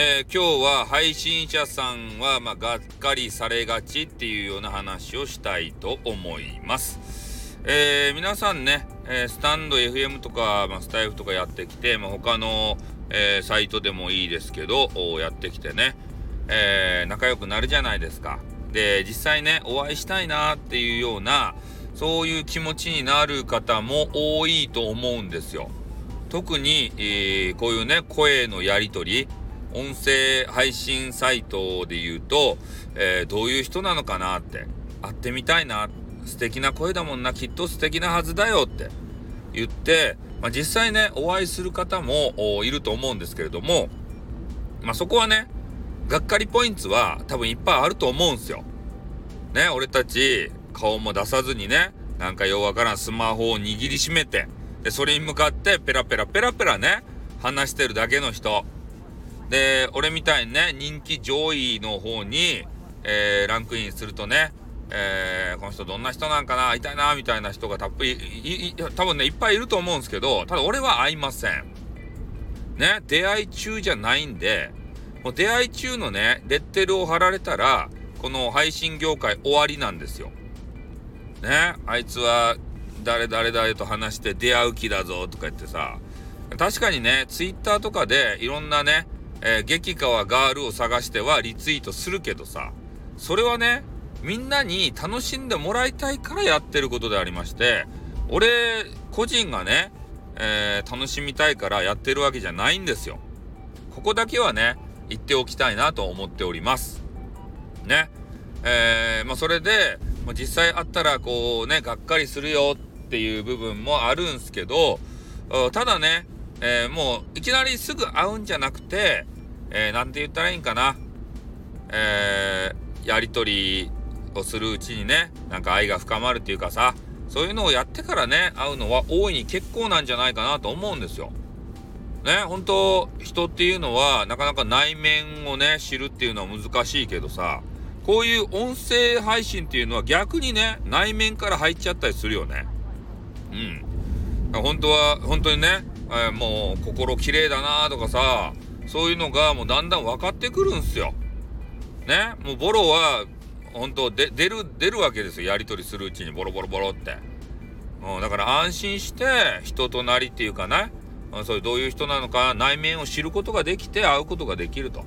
えー、今日は配信者さんは、まあ、がっかりされがちっていうような話をしたいと思います。えー、皆さんね、えー、スタンド FM とか、まあ、スタイフとかやってきて、まあ、他の、えサイトでもいいですけど、やってきてね、え仲良くなるじゃないですか。で、実際ね、お会いしたいなっていうような、そういう気持ちになる方も多いと思うんですよ。特に、えー、こういうね、声のやり取り、音声配信サイトで言うと、えー、どういう人なのかなって、会ってみたいな、素敵な声だもんな、きっと素敵なはずだよって言って、まあ、実際ね、お会いする方もいると思うんですけれども、まあ、そこはね、がっかりポイントは多分いっぱいあると思うんすよ。ね、俺たち顔も出さずにね、なんかようわからんスマホを握りしめて、で、それに向かってペラペラペラペラね、話してるだけの人。で、俺みたいにね、人気上位の方に、えー、ランクインするとね、えー、この人どんな人なんかな、会いたいな、みたいな人がたっぷり、多分ね、いっぱいいると思うんですけど、ただ俺は会いません。ね、出会い中じゃないんで、もう出会い中のね、レッテルを貼られたら、この配信業界終わりなんですよ。ね、あいつは誰々々と話して出会う気だぞとか言ってさ、確かにね、ツイッターとかでいろんなね、えー、激川ガールを探してはリツイートするけどさ、それはね、みんなに楽しんでもらいたいからやってることでありまして、俺個人がね、えー、楽しみたいからやってるわけじゃないんですよ。ここだけはね、言っておきたいなと思っております。ね。えー、まあ、それで、まあ、実際会ったらこうね、がっかりするよっていう部分もあるんすけど、ただね、えー、もういきなりすぐ会うんじゃなくて、えー、なんて言ったらいいんかな。えー、やりとりをするうちにね、なんか愛が深まるっていうかさ、そういうのをやってからね、会うのは大いに結構なんじゃないかなと思うんですよ。ね、本当人っていうのはなかなか内面をね、知るっていうのは難しいけどさ、こういう音声配信っていうのは逆にね、内面から入っちゃったりするよね。うん。本当は、本当にね、えー、もう心綺麗だなとかさ、そういうのがもうだんだん分かってくるんすよ。ね、もうボロは、本当で、出る、出るわけですよ。やり取りするうちにボロボロボロって。うん、だから安心して人となりっていうかね、うん、そういうどういう人なのか内面を知ることができて会うことができると。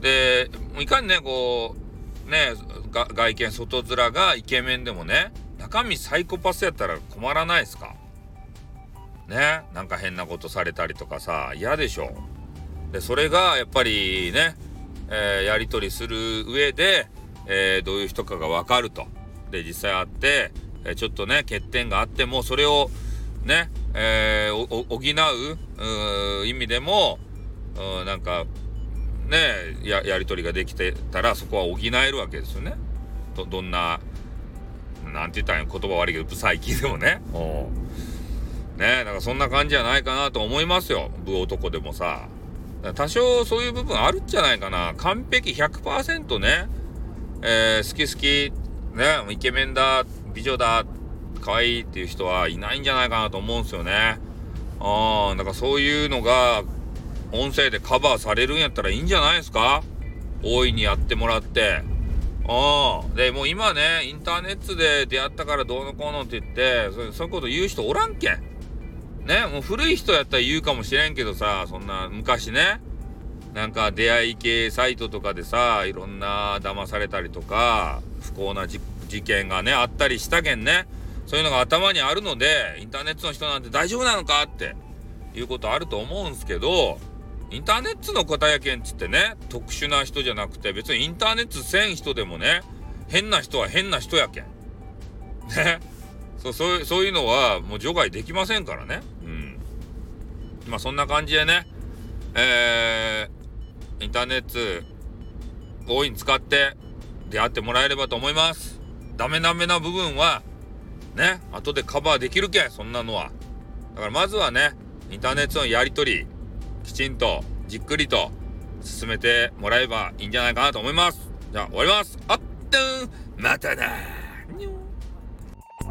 で、いかにね、こう、ね、外見外面がイケメンでもね、中身サイコパスやったら困らないですか？ねなんか変なことされたりとかさ嫌でしょ。でそれがやっぱりね、えー、やり取りする上で、えー、どういう人かが分かると。で実際会って、えー、ちょっとね欠点があってもそれをね、えー、補う意味でもうなんかねややり取りができてたらそこは補えるわけですよね。どんななんて言ったら言葉悪いけどブサイキでもね。ねだかそんな感じじゃないかなと思いますよ。部男でもさ。多少そういう部分あるんじゃないかな。完璧100%ね、えー、好き好き、ね、イケメンだ、美女だ、可愛いっていう人はいないんじゃないかなと思うんですよね。ああ、だからそういうのが音声でカバーされるんやったらいいんじゃないですか？大いにやってもらって。ああ。で、もう今ね、インターネットで出会ったからどうのこうのって言って、そういうこと言う人おらんけん。ね、もう古い人やったら言うかもしれんけどさ、そんな昔ね、なんか出会い系サイトとかでさ、いろんな騙されたりとか、不幸な事件がね、あったりしたけんね、そういうのが頭にあるので、インターネットの人なんて大丈夫なのかっていうことあると思うんすけど、インターネットの方やけんつってね、特殊な人じゃなくて、別にインターネットせん人でもね、変な人は変な人やけん。ね。そうそういうそういうのはもう除外できませんからね。うん。まあそんな感じでね、えー、インターネット大いに使って出会ってもらえればと思います。ダメダメな部分は、ね、後でカバーできるけ、そんなのは。だからまずはね、インターネットのやり取り、きちんと、じっくりと進めてもらえばいいんじゃないかなと思います。じゃあ終わります。あっとまたな